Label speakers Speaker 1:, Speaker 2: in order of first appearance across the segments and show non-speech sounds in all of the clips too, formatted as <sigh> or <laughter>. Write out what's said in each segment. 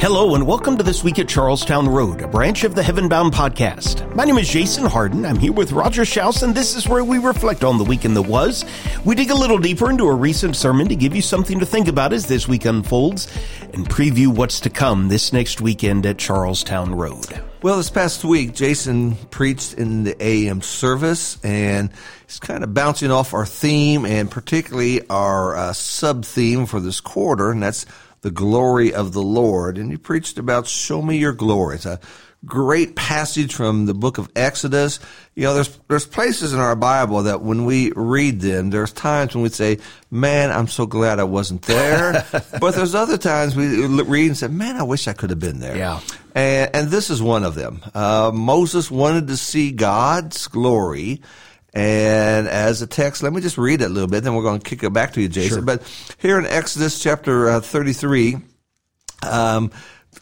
Speaker 1: Hello and welcome to This Week at Charlestown Road, a branch of the Heavenbound podcast. My name is Jason Harden. I'm here with Roger Schaus, and this is where we reflect on the weekend that was. We dig a little deeper into a recent sermon to give you something to think about as this week unfolds and preview what's to come this next weekend at Charlestown Road.
Speaker 2: Well, this past week, Jason preached in the AM service, and he's kind of bouncing off our theme and particularly our uh, sub theme for this quarter, and that's the glory of the Lord. And he preached about show me your glory. It's a great passage from the book of Exodus. You know, there's, there's places in our Bible that when we read them, there's times when we say, man, I'm so glad I wasn't there. <laughs> but there's other times we read and say, man, I wish I could have been there.
Speaker 1: Yeah.
Speaker 2: And, and this is one of them. Uh, Moses wanted to see God's glory. And as a text, let me just read it a little bit, then we're going to kick it back to you, Jason.
Speaker 1: Sure.
Speaker 2: But here in Exodus chapter uh, 33, um,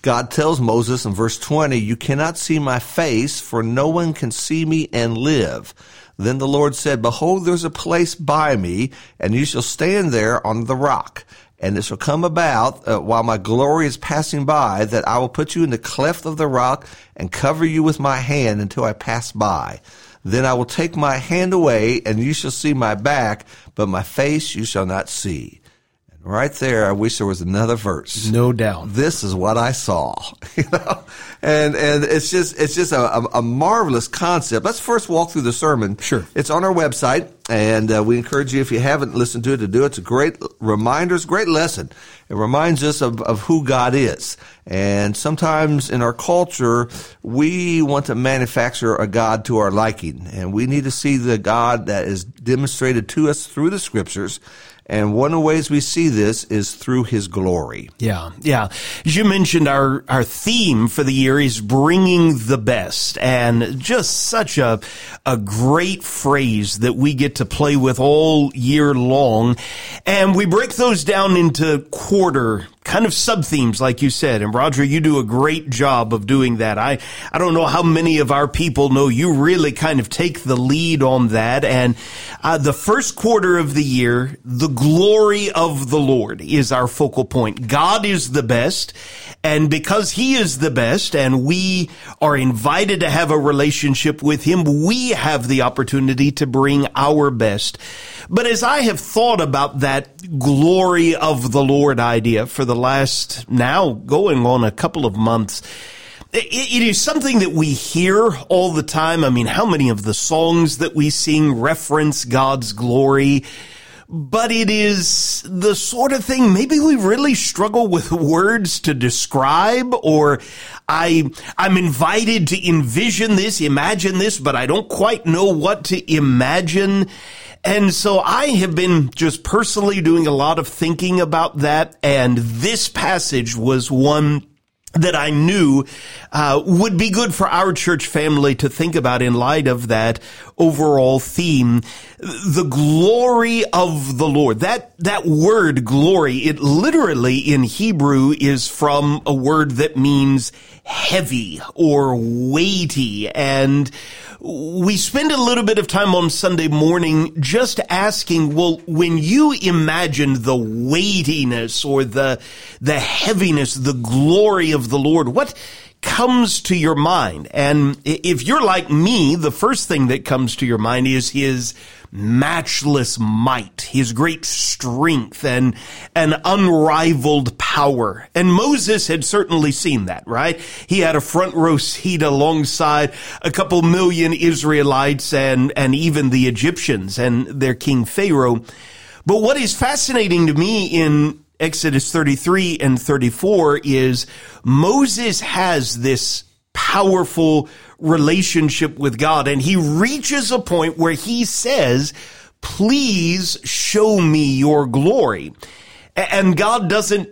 Speaker 2: God tells Moses in verse 20, You cannot see my face, for no one can see me and live. Then the Lord said, Behold, there's a place by me, and you shall stand there on the rock. And it shall come about, uh, while my glory is passing by, that I will put you in the cleft of the rock and cover you with my hand until I pass by. Then I will take my hand away, and you shall see my back, but my face you shall not see. Right there, I wish there was another verse
Speaker 1: No doubt.
Speaker 2: this is what I saw, <laughs> you know, and and it's just it's just a, a, a marvelous concept. Let's first walk through the sermon.
Speaker 1: Sure.
Speaker 2: it's on our website, and uh, we encourage you if you haven't listened to it to do it. It's a great reminder, it's a great lesson. It reminds us of, of who God is, and sometimes in our culture we want to manufacture a God to our liking, and we need to see the God that is demonstrated to us through the Scriptures. And one of the ways we see this is through His glory.
Speaker 1: Yeah, yeah. As you mentioned, our, our theme for the year is bringing the best and just such a, a great phrase that we get to play with all year long. And we break those down into quarter kind of sub themes, like you said. And Roger, you do a great job of doing that. I, I don't know how many of our people know you really kind of take the lead on that. And uh, the first quarter of the year, the glory of the Lord is our focal point. God is the best. And because he is the best and we are invited to have a relationship with him, we have the opportunity to bring our best. But as I have thought about that glory of the Lord idea for the last now going on a couple of months, it is something that we hear all the time. I mean, how many of the songs that we sing reference God's glory? But it is the sort of thing maybe we really struggle with <laughs> words to describe or I, I'm invited to envision this, imagine this, but I don't quite know what to imagine. And so I have been just personally doing a lot of thinking about that. And this passage was one that I knew uh, would be good for our church family to think about in light of that overall theme, the glory of the Lord. That that word glory, it literally in Hebrew is from a word that means heavy or weighty and we spend a little bit of time on Sunday morning just asking, well, when you imagine the weightiness or the, the heaviness, the glory of the Lord, what comes to your mind? And if you're like me, the first thing that comes to your mind is his matchless might, his great strength and an unrivaled power. And Moses had certainly seen that, right? He had a front row seat alongside a couple million Israelites and, and even the Egyptians and their king Pharaoh. But what is fascinating to me in Exodus 33 and 34 is Moses has this powerful relationship with God and he reaches a point where he says, please show me your glory. And God doesn't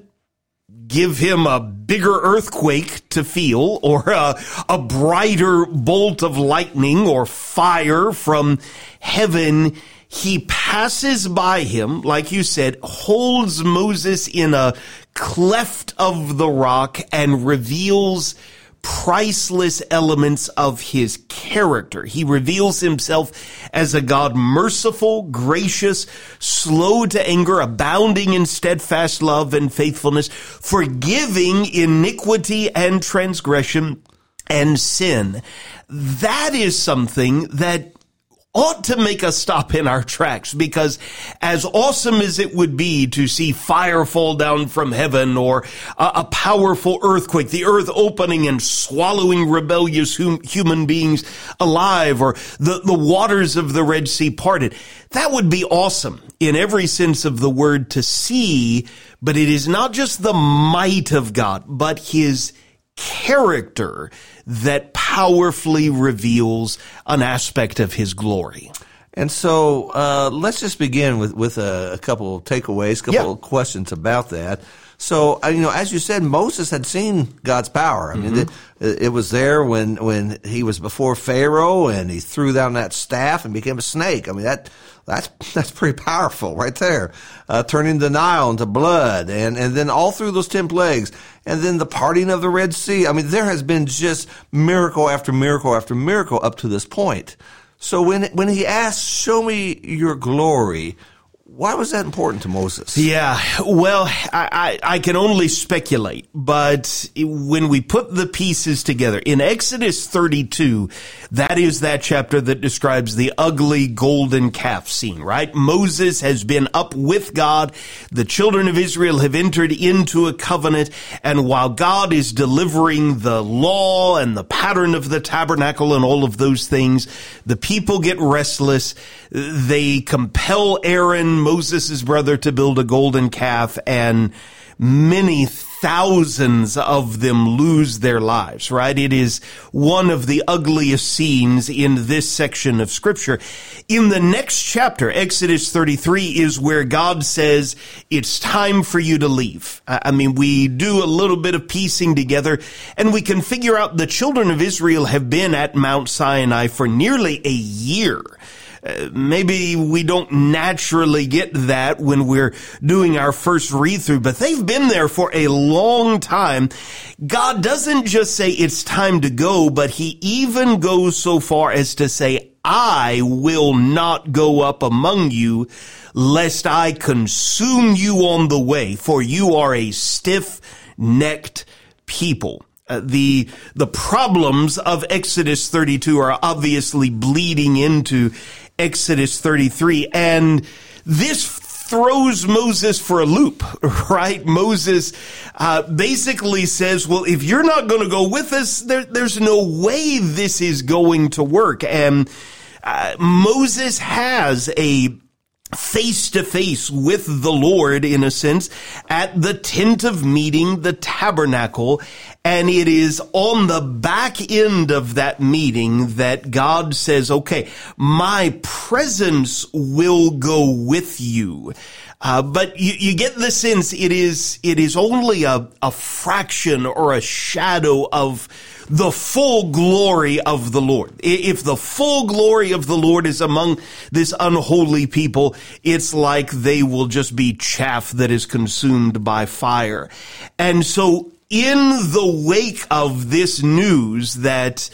Speaker 1: give him a bigger earthquake to feel or a, a brighter bolt of lightning or fire from heaven he passes by him, like you said, holds Moses in a cleft of the rock and reveals priceless elements of his character. He reveals himself as a God merciful, gracious, slow to anger, abounding in steadfast love and faithfulness, forgiving iniquity and transgression and sin. That is something that ought to make us stop in our tracks because as awesome as it would be to see fire fall down from heaven or a, a powerful earthquake, the earth opening and swallowing rebellious hum, human beings alive or the, the waters of the Red Sea parted, that would be awesome in every sense of the word to see, but it is not just the might of God, but his character that powerfully reveals an aspect of his glory.
Speaker 2: And so uh, let's just begin with, with a, a couple of takeaways, a couple yeah. of questions about that. So, uh, you know, as you said, Moses had seen God's power. I mean, mm-hmm. it, it, was there when, when he was before Pharaoh and he threw down that staff and became a snake. I mean, that, that's, <laughs> that's pretty powerful right there. Uh, turning the Nile into blood and, and then all through those 10 plagues and then the parting of the Red Sea. I mean, there has been just miracle after miracle after miracle up to this point. So when, when he asked, show me your glory, why was that important to Moses?
Speaker 1: Yeah, well, I, I, I, can only speculate, but when we put the pieces together, in Exodus 32, that is that chapter that describes the ugly golden calf scene, right? Moses has been up with God. The children of Israel have entered into a covenant. And while God is delivering the law and the pattern of the tabernacle and all of those things, the people get restless. They compel Aaron, Moses' brother to build a golden calf and many thousands of them lose their lives, right? It is one of the ugliest scenes in this section of scripture. In the next chapter, Exodus 33 is where God says, it's time for you to leave. I mean, we do a little bit of piecing together and we can figure out the children of Israel have been at Mount Sinai for nearly a year maybe we don't naturally get that when we're doing our first read through, but they've been there for a long time. God doesn't just say it's time to go, but he even goes so far as to say, I will not go up among you lest I consume you on the way, for you are a stiff necked people. Uh, the the problems of Exodus 32 are obviously bleeding into Exodus 33. And this throws Moses for a loop, <laughs> right? Moses uh, basically says, well, if you're not going to go with us, there, there's no way this is going to work. And uh, Moses has a face to face with the Lord in a sense at the tent of meeting, the tabernacle. And it is on the back end of that meeting that God says, okay, my presence will go with you. Uh, but you, you, get the sense it is it is only a, a fraction or a shadow of the full glory of the Lord. If the full glory of the Lord is among this unholy people, it's like they will just be chaff that is consumed by fire. And so in the wake of this news that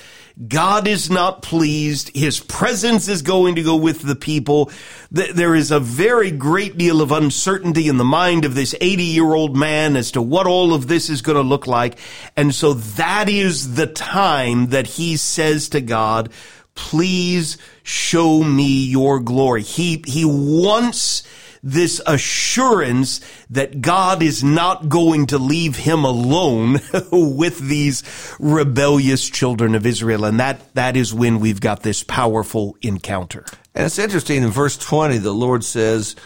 Speaker 1: God is not pleased. His presence is going to go with the people. There is a very great deal of uncertainty in the mind of this 80 year old man as to what all of this is going to look like. And so that is the time that he says to God, please show me your glory. He, he wants this assurance that God is not going to leave him alone <laughs> with these rebellious children of Israel. And that, that is when we've got this powerful encounter.
Speaker 2: And it's interesting in verse 20, the Lord says,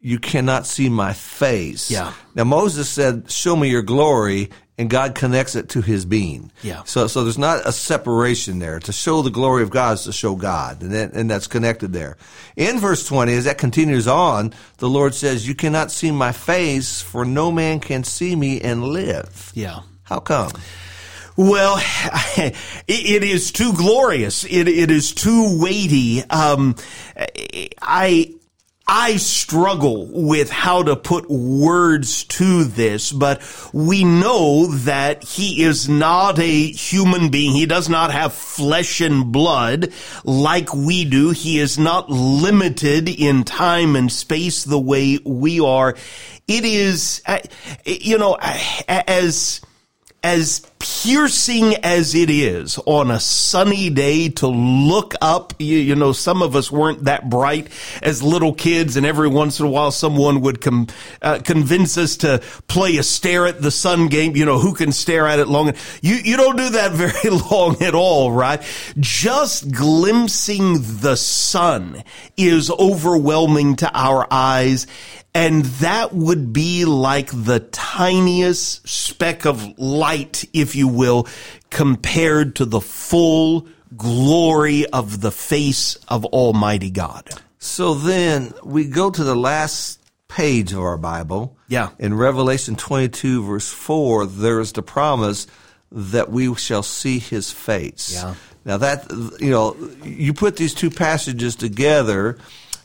Speaker 2: you cannot see my face.
Speaker 1: Yeah.
Speaker 2: Now Moses said, show me your glory and God connects it to his being.
Speaker 1: Yeah.
Speaker 2: So, so there's not a separation there. To show the glory of God is to show God, and, that, and that's connected there. In verse 20, as that continues on, the Lord says, You cannot see my face, for no man can see me and live.
Speaker 1: Yeah.
Speaker 2: How come?
Speaker 1: Well, <laughs> it is too glorious. It, it is too weighty. Um, I, I struggle with how to put words to this, but we know that he is not a human being. He does not have flesh and blood like we do. He is not limited in time and space the way we are. It is, uh, you know, as, as piercing as it is on a sunny day to look up, you, you, know, some of us weren't that bright as little kids, and every once in a while someone would com- uh, convince us to play a stare at the sun game. You know, who can stare at it long? You you don't do that <laughs> very long at all, right? Just glimpsing the sun is overwhelming to our eyes. And that would be like the tiniest speck of light, if you will, compared to the full glory of the face of Almighty God.
Speaker 2: So then we go to the last page of our Bible.
Speaker 1: Yeah.
Speaker 2: In Revelation 22 verse 4, there is the promise that we shall see his face.
Speaker 1: Yeah.
Speaker 2: Now that, you know, you put these two passages together,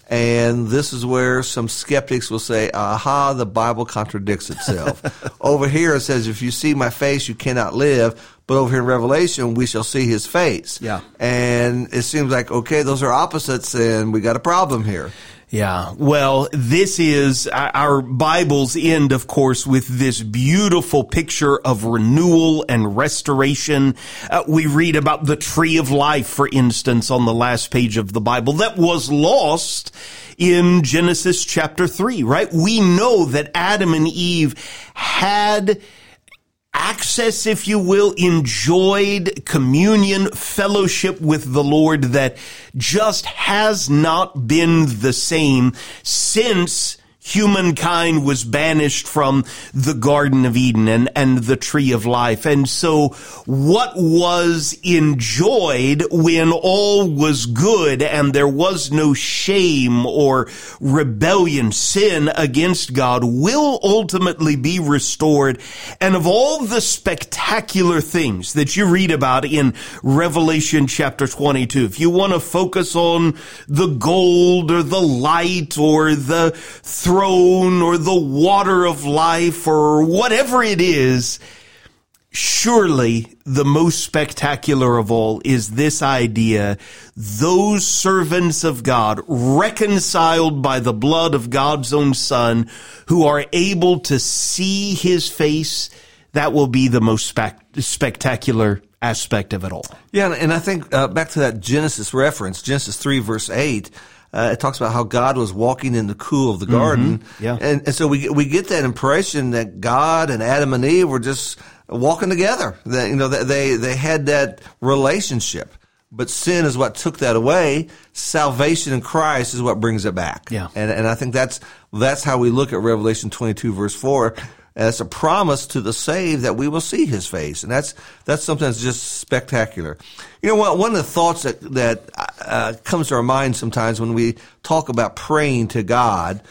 Speaker 2: and this is where some skeptics will say, aha, the Bible contradicts itself. <laughs> over here it says, if you see my face, you cannot live. But over here in Revelation, we shall see his face.
Speaker 1: Yeah.
Speaker 2: And it seems like, okay, those are opposites and we got a problem here.
Speaker 1: Yeah. Well, this is our Bibles end, of course, with this beautiful picture of renewal and restoration. Uh, we read about the tree of life, for instance, on the last page of the Bible that was lost in Genesis chapter three, right? We know that Adam and Eve had access, if you will, enjoyed communion, fellowship with the Lord that just has not been the same since humankind was banished from the Garden of Eden and, and the tree of life. And so what was enjoyed when all was good and there was no shame or rebellion, sin against God will ultimately be restored. And of all the spectacular things that you read about in Revelation chapter 22, if you want to focus on the gold or the light or the throne or the water of life or whatever it is, surely the most spectacular of all is this idea those servants of God reconciled by the blood of God's own son who are able to see his face that will be the most spe- spectacular aspect of it all.
Speaker 2: Yeah, and I think uh, back to that Genesis reference, Genesis 3 verse 8, uh, it talks about how God was walking in the cool of the garden.
Speaker 1: Mm-hmm. Yeah.
Speaker 2: And, and so we, we get that impression that God and Adam and Eve were just walking together. That, you know, they, they had that relationship. But sin is what took that away. Salvation in Christ is what brings it back.
Speaker 1: Yeah.
Speaker 2: And, and I think that's, that's how we look at Revelation 22 verse 4 as a promise to the saved that we will see his face. And that's, that's something that's just spectacular. You know what? One of the thoughts that, that uh, comes to our mind sometimes when we talk about praying to God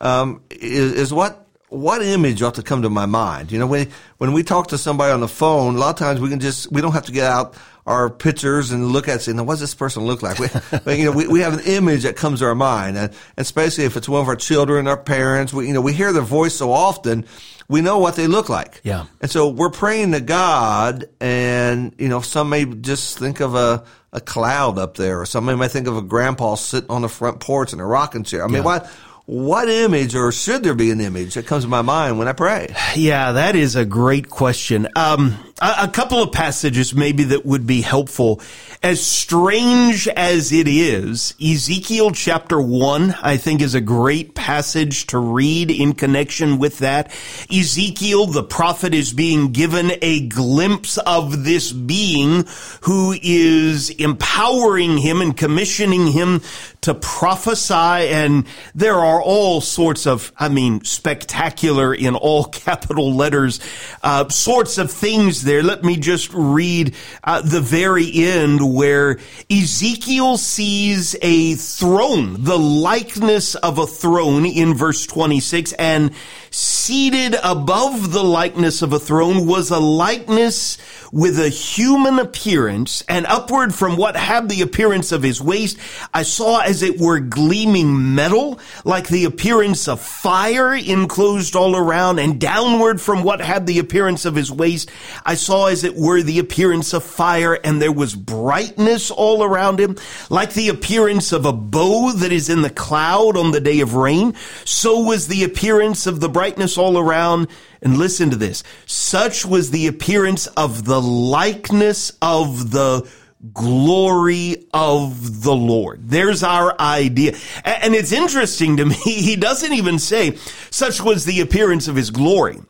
Speaker 2: um, is, is what what image ought to come to my mind? You know, when when we talk to somebody on the phone, a lot of times we can just we don't have to get out our pictures and look at it and say, now, what does this person look like? We, <laughs> but, you know, we, we have an image that comes to our mind, and, especially if it's one of our children, our parents. We, you know, we hear their voice so often, we know what they look like.
Speaker 1: Yeah.
Speaker 2: And so we're praying to God, and you know, some may just think of a a cloud up there, or somebody might think of a grandpa sitting on the front porch in a rocking chair. I mean,
Speaker 1: Yeah.
Speaker 2: what? What image, or should there be an image that comes to my mind when I pray?
Speaker 1: Yeah, that is a great question. Um, a, couple of passages maybe that would be helpful. As strange as it is, Ezekiel chapter one, I think is a great passage to read in connection with that. Ezekiel, the prophet, is being given a glimpse of this being who is empowering him and commissioning him to prophesy. And there are all sorts of, I mean, spectacular in all <laughs> capital letters, uh, sorts of things that there, let me just read uh, the very end where Ezekiel sees a throne, the likeness of a throne in verse 26, and seated above the likeness of a throne was a likeness with a human appearance and upward from what had the appearance of his waist, I saw as it were gleaming metal, like the appearance of fire enclosed all around and downward from what had the appearance of his waist, I saw as it were the appearance of fire and there was brightness all around him, like the appearance of a bow that is in the cloud on the day of rain. So was the appearance of the brightness all around. And listen to this. Such was the appearance of the likeness of the glory of the Lord. There's our idea. And it's interesting to me, <laughs> he doesn't even say, such was the appearance of his glory.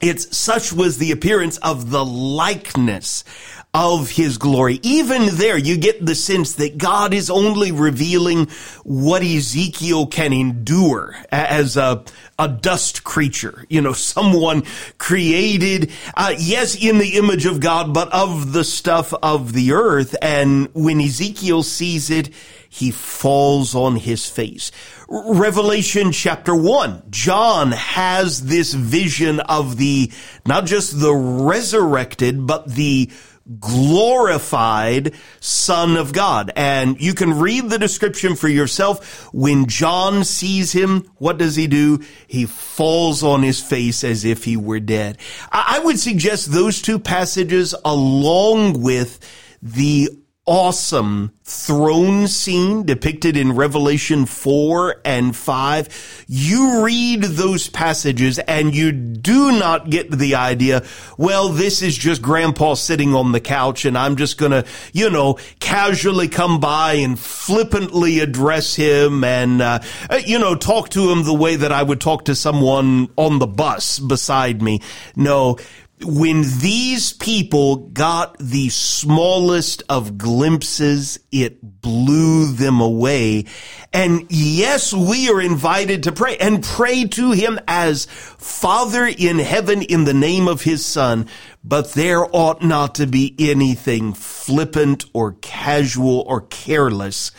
Speaker 1: It's such was the appearance of the likeness of his glory. Even there, you get the sense that God is only revealing what Ezekiel can endure as a, a dust creature, you know, <laughs> someone created, uh, yes, in the image of God, but of the stuff of the earth. And when Ezekiel sees it, he falls on his face. Revelation chapter one, John has this vision of the, not just the resurrected, but the glorified Son of God. And you can read the description for yourself. When John sees him, what does he do? He falls on his face as if he were dead. I would suggest those two passages along with the awesome throne scene depicted in Revelation 4 and 5. You read those passages and you do not get the idea, well, this is just grandpa sitting on the couch and I'm just gonna, you know, casually come by and flippantly address him and, uh, you know, talk to him the way that I would talk to someone on the bus beside me. No, when these people got the smallest of glimpses, it blew them away. And yes, we are invited to pray and pray to him as Father in heaven in the name of his son. But there ought not to be anything flippant or casual or careless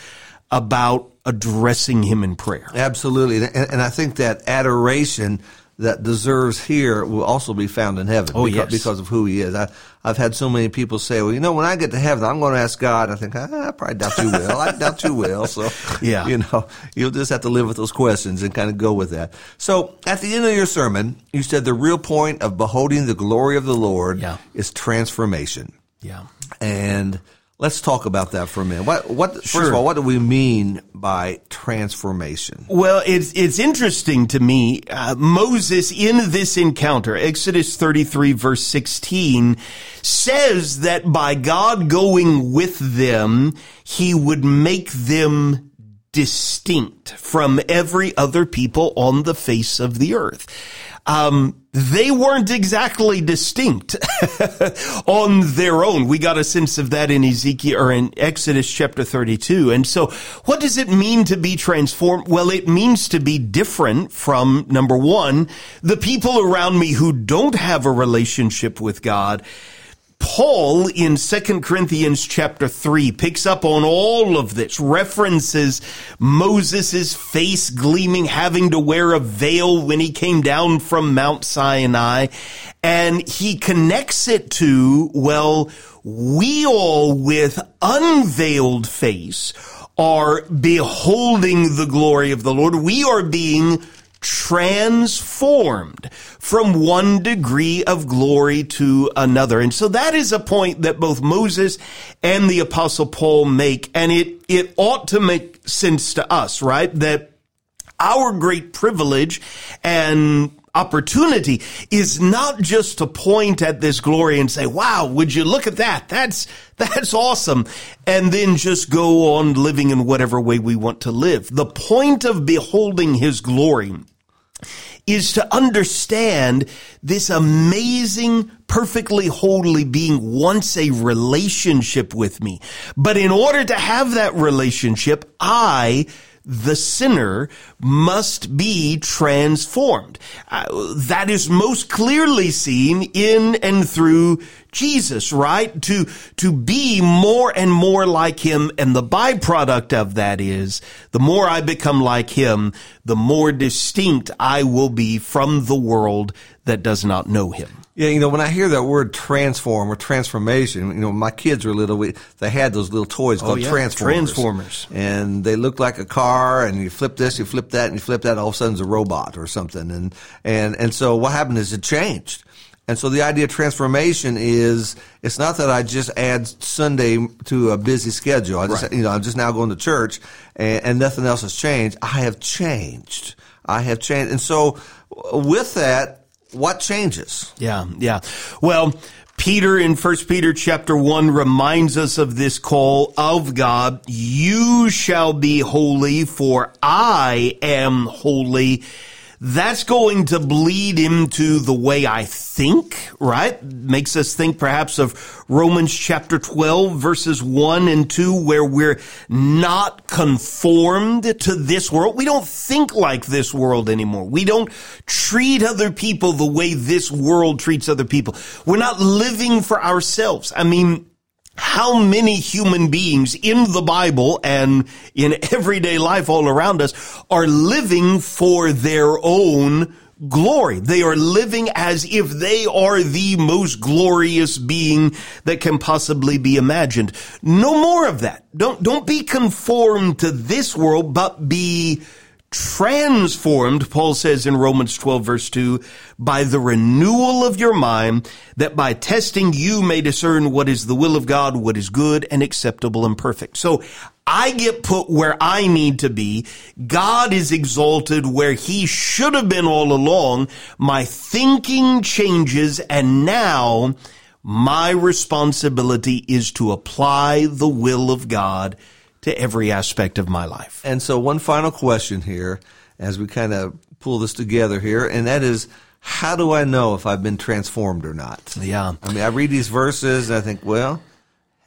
Speaker 1: about addressing him in prayer.
Speaker 2: Absolutely. And, I think that adoration that deserves here will also be found in heaven
Speaker 1: oh,
Speaker 2: because,
Speaker 1: yes.
Speaker 2: because of who he is. I, I've had so many people say, well, you know, when I get to heaven, I'm going to ask God. I think, ah, I probably doubt you will. I doubt you will. So, <laughs>
Speaker 1: yeah.
Speaker 2: you know, you'll just have to live with those questions and kind of go with that. So at the end of your sermon, you said the real point of beholding the glory of the Lord
Speaker 1: yeah.
Speaker 2: is transformation.
Speaker 1: Yeah.
Speaker 2: And Let's talk about that for a minute. What, what,
Speaker 1: sure.
Speaker 2: first of all, what do we mean by transformation?
Speaker 1: Well, it's, it's interesting to me. Uh, Moses in this encounter, Exodus 33 verse 16, says that by God going with them, he would make them distinct from every other people on the face of the earth. Um, they weren't exactly distinct <laughs> on their own. We got a sense of that in Ezekiel or in Exodus chapter 32. And so what does it mean to be transformed? Well, it means to be different from number one, the people around me who don't have a relationship with God Paul in 2 Corinthians chapter 3 picks up on all of this, references Moses' face gleaming, having to wear a veil when he came down from Mount Sinai. And he connects it to, well, we all with unveiled face are beholding the glory of the Lord. We are being transformed from one degree of glory to another. And so that is a point that both Moses and the apostle Paul make. And it, it ought to make sense to us, right? That our great privilege and opportunity is not just to point at this glory and say, wow, would you look at that? That's, <laughs> that's awesome. And then just go on living in whatever way we want to live. The point of beholding his glory is to understand this amazing, perfectly holy being wants a relationship with me. But in order to have that relationship, I the sinner must be transformed. Uh, that is most clearly seen in and through Jesus, right? To, to be more and more like him. And the byproduct of that is the more I become like him, the more distinct I will be from the world that does not know him.
Speaker 2: Yeah, you know, when I hear that word transform or transformation, you know, my kids were little, we, they had those little toys oh, called
Speaker 1: yeah,
Speaker 2: transformers.
Speaker 1: Transformers.
Speaker 2: And they looked like a car and you flip this, you flip that, and you flip that, all of a sudden it's a robot or something. And, and, and so what happened is it changed. And so the idea of transformation is it's not that I just add Sunday to a busy schedule. I just,
Speaker 1: Right.
Speaker 2: you know, I'm just now going to church and, and nothing else has changed. I have changed. I have changed. And so with that, what changes?
Speaker 1: Yeah, yeah. Well, Peter in First Peter chapter 1 reminds us of this call of God. You shall be holy for I am holy. That's going to bleed into the way I think, right? Makes us think perhaps of Romans chapter 12 verses 1 and 2 where we're not conformed to this world. We don't think like this world anymore. We don't treat other people the way this world treats other people. We're not living for ourselves. I mean, how many human beings in the Bible and in everyday life all around us are living for their own glory. They are living as if they are the most glorious being that can possibly be imagined. No more of that. Don't, don't be conformed to this world, but be transformed, Paul says in Romans 12 verse 2, by the renewal of your mind, that by testing you may discern what is the will of God, what is good and acceptable and perfect. So I get put where I need to be. God is exalted where he should have been all along. My thinking changes and now my responsibility is to apply the will of God to every aspect of my life.
Speaker 2: And so one final question here as we kind of pull this together here, and that is, how do I know if I've been transformed or not?
Speaker 1: Yeah.
Speaker 2: I mean, I read these verses and I think, well,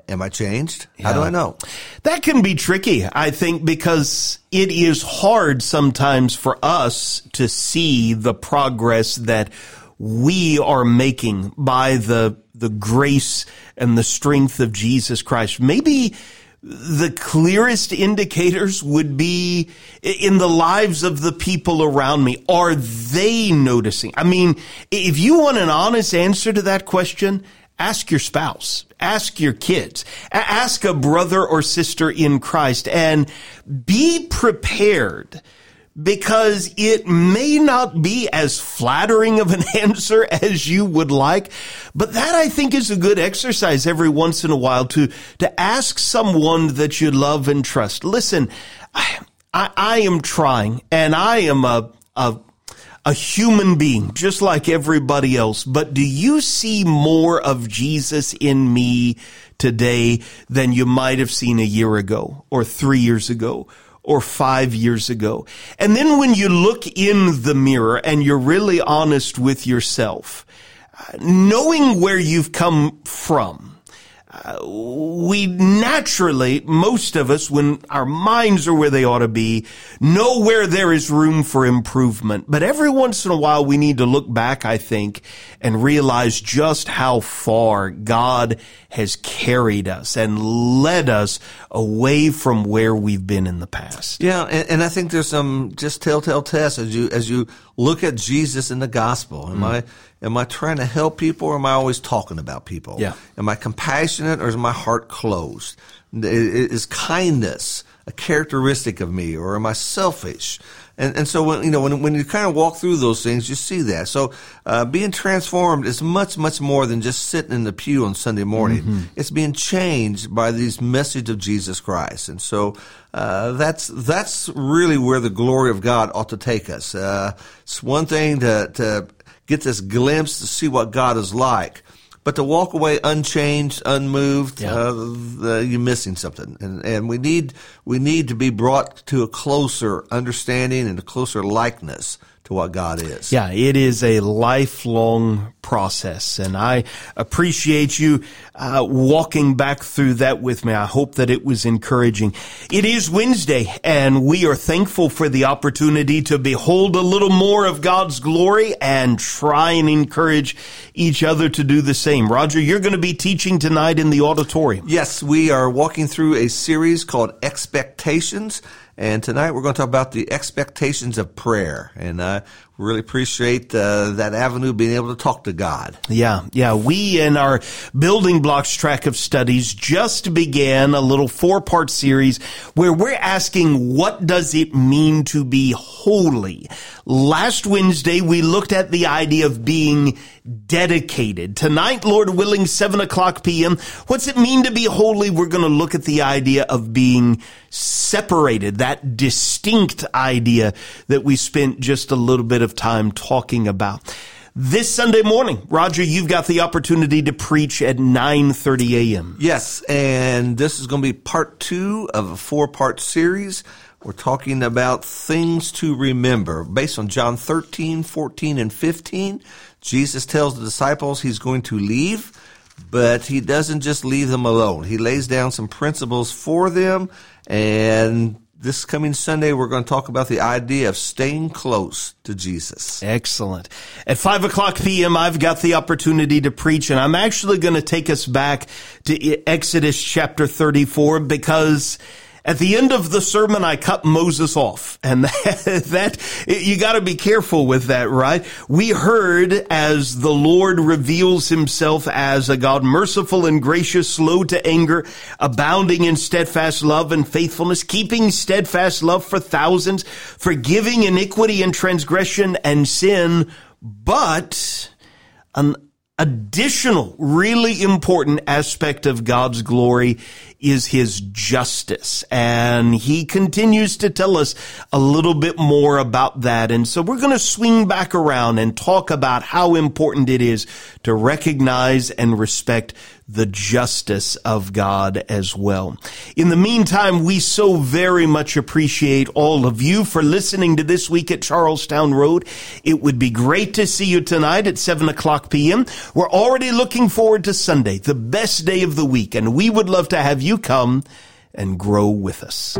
Speaker 2: am I changed? How do I know?
Speaker 1: That can be tricky, I think, because it is hard sometimes for us to see the progress that we are making by the, the grace and the strength of Jesus Christ. Maybe the clearest indicators would be in the lives of the people around me. Are they noticing? I mean, if you want an honest answer to that question, ask your spouse, ask your kids, ask a brother or sister in Christ and be prepared because it may not be as flattering of an <laughs> answer as you would like, but that I think is a good exercise every once in a while to, to ask someone that you love and trust. Listen, I, I, I am trying and I am a, a, a human being, just like everybody else. But do you see more of Jesus in me today than you might have seen a year ago or three years ago? Or five years ago. And then when you look in the mirror and you're really honest with yourself, uh, knowing where you've come from, Uh, we naturally, most of us, when our minds are where they ought to be, know where there is room for improvement. But every once in a while, we need to look back, I think, and realize just how far God has carried us and led us away from where we've been in the past.
Speaker 2: Yeah, and, and I think there's some just telltale tests as you as you look at Jesus in the gospel. Am hmm. I am I trying to help people, or am I always talking about people?
Speaker 1: Yeah.
Speaker 2: Am I compassionate, or is my heart closed? Is kindness a characteristic of me, or am I selfish? And and so when you know when when you kind of walk through those things, you see that. So uh, being transformed is much much more than just sitting in the pew on Sunday morning. It's being changed by these message of Jesus Christ. And so uh, that's that's really where the glory of God ought to take us. Uh, it's one thing to to get this glimpse to see what God is like. But to walk away unchanged, unmoved,
Speaker 1: Yeah.
Speaker 2: uh, you're missing something, and and we need we need to be brought to a closer understanding and a closer likeness to what God is.
Speaker 1: Yeah, it is a lifelong process, and I appreciate you uh, walking back through that with me. I hope that it was encouraging. It is Wednesday, and we are thankful for the opportunity to behold a little more of God's glory and try and encourage each other to do the same. Roger, you're going to be teaching tonight in the auditorium.
Speaker 2: Yes, we are walking through a series called Expectations. And tonight we're going to talk about the expectations of prayer. And I really appreciate uh, that avenue being able to talk to God.
Speaker 1: Yeah, yeah. We in our building blocks track of studies just began a little four part series where we're asking what does it mean to be holy? Last Wednesday we looked at the idea of being dedicated. Tonight, Lord willing, 7 o'clock p.m. What's it mean to be holy? We're going to look at the idea of being separated, that distinct idea that we spent just a little bit of time talking about. This Sunday morning, Roger, you've got the opportunity to preach at 9:30 a.m.
Speaker 2: Yes, and this is going to be part 2 of a four-part series. We're talking about things to remember based on John 13, 14, and 15. Jesus tells the disciples he's going to leave, but he doesn't just leave them alone. He lays down some principles for them and this coming Sunday, we're going to talk about the idea of staying close to Jesus.
Speaker 1: Excellent. At 5 o'clock p.m., I've got the opportunity to preach, and I'm actually going to take us back to Exodus chapter 34 because at the end of the sermon, I cut Moses off. And <laughs> that, that you gotta be careful with that, right? We heard as the Lord reveals himself as a God merciful and gracious, slow to anger, abounding in steadfast love and faithfulness, keeping steadfast love for thousands, forgiving iniquity and transgression and sin, but an additional really important aspect of God's glory is his justice. And he continues to tell us a little bit more about that. And so we're going to swing back around and talk about how important it is to recognize and respect the justice of God as well. In the meantime, we so very much appreciate all of you for listening to this week at Charlestown Road. It would be great to see you tonight at 7 o'clock p.m. We're already looking forward to Sunday, the best day of the week, and we would love to have you come and grow with us.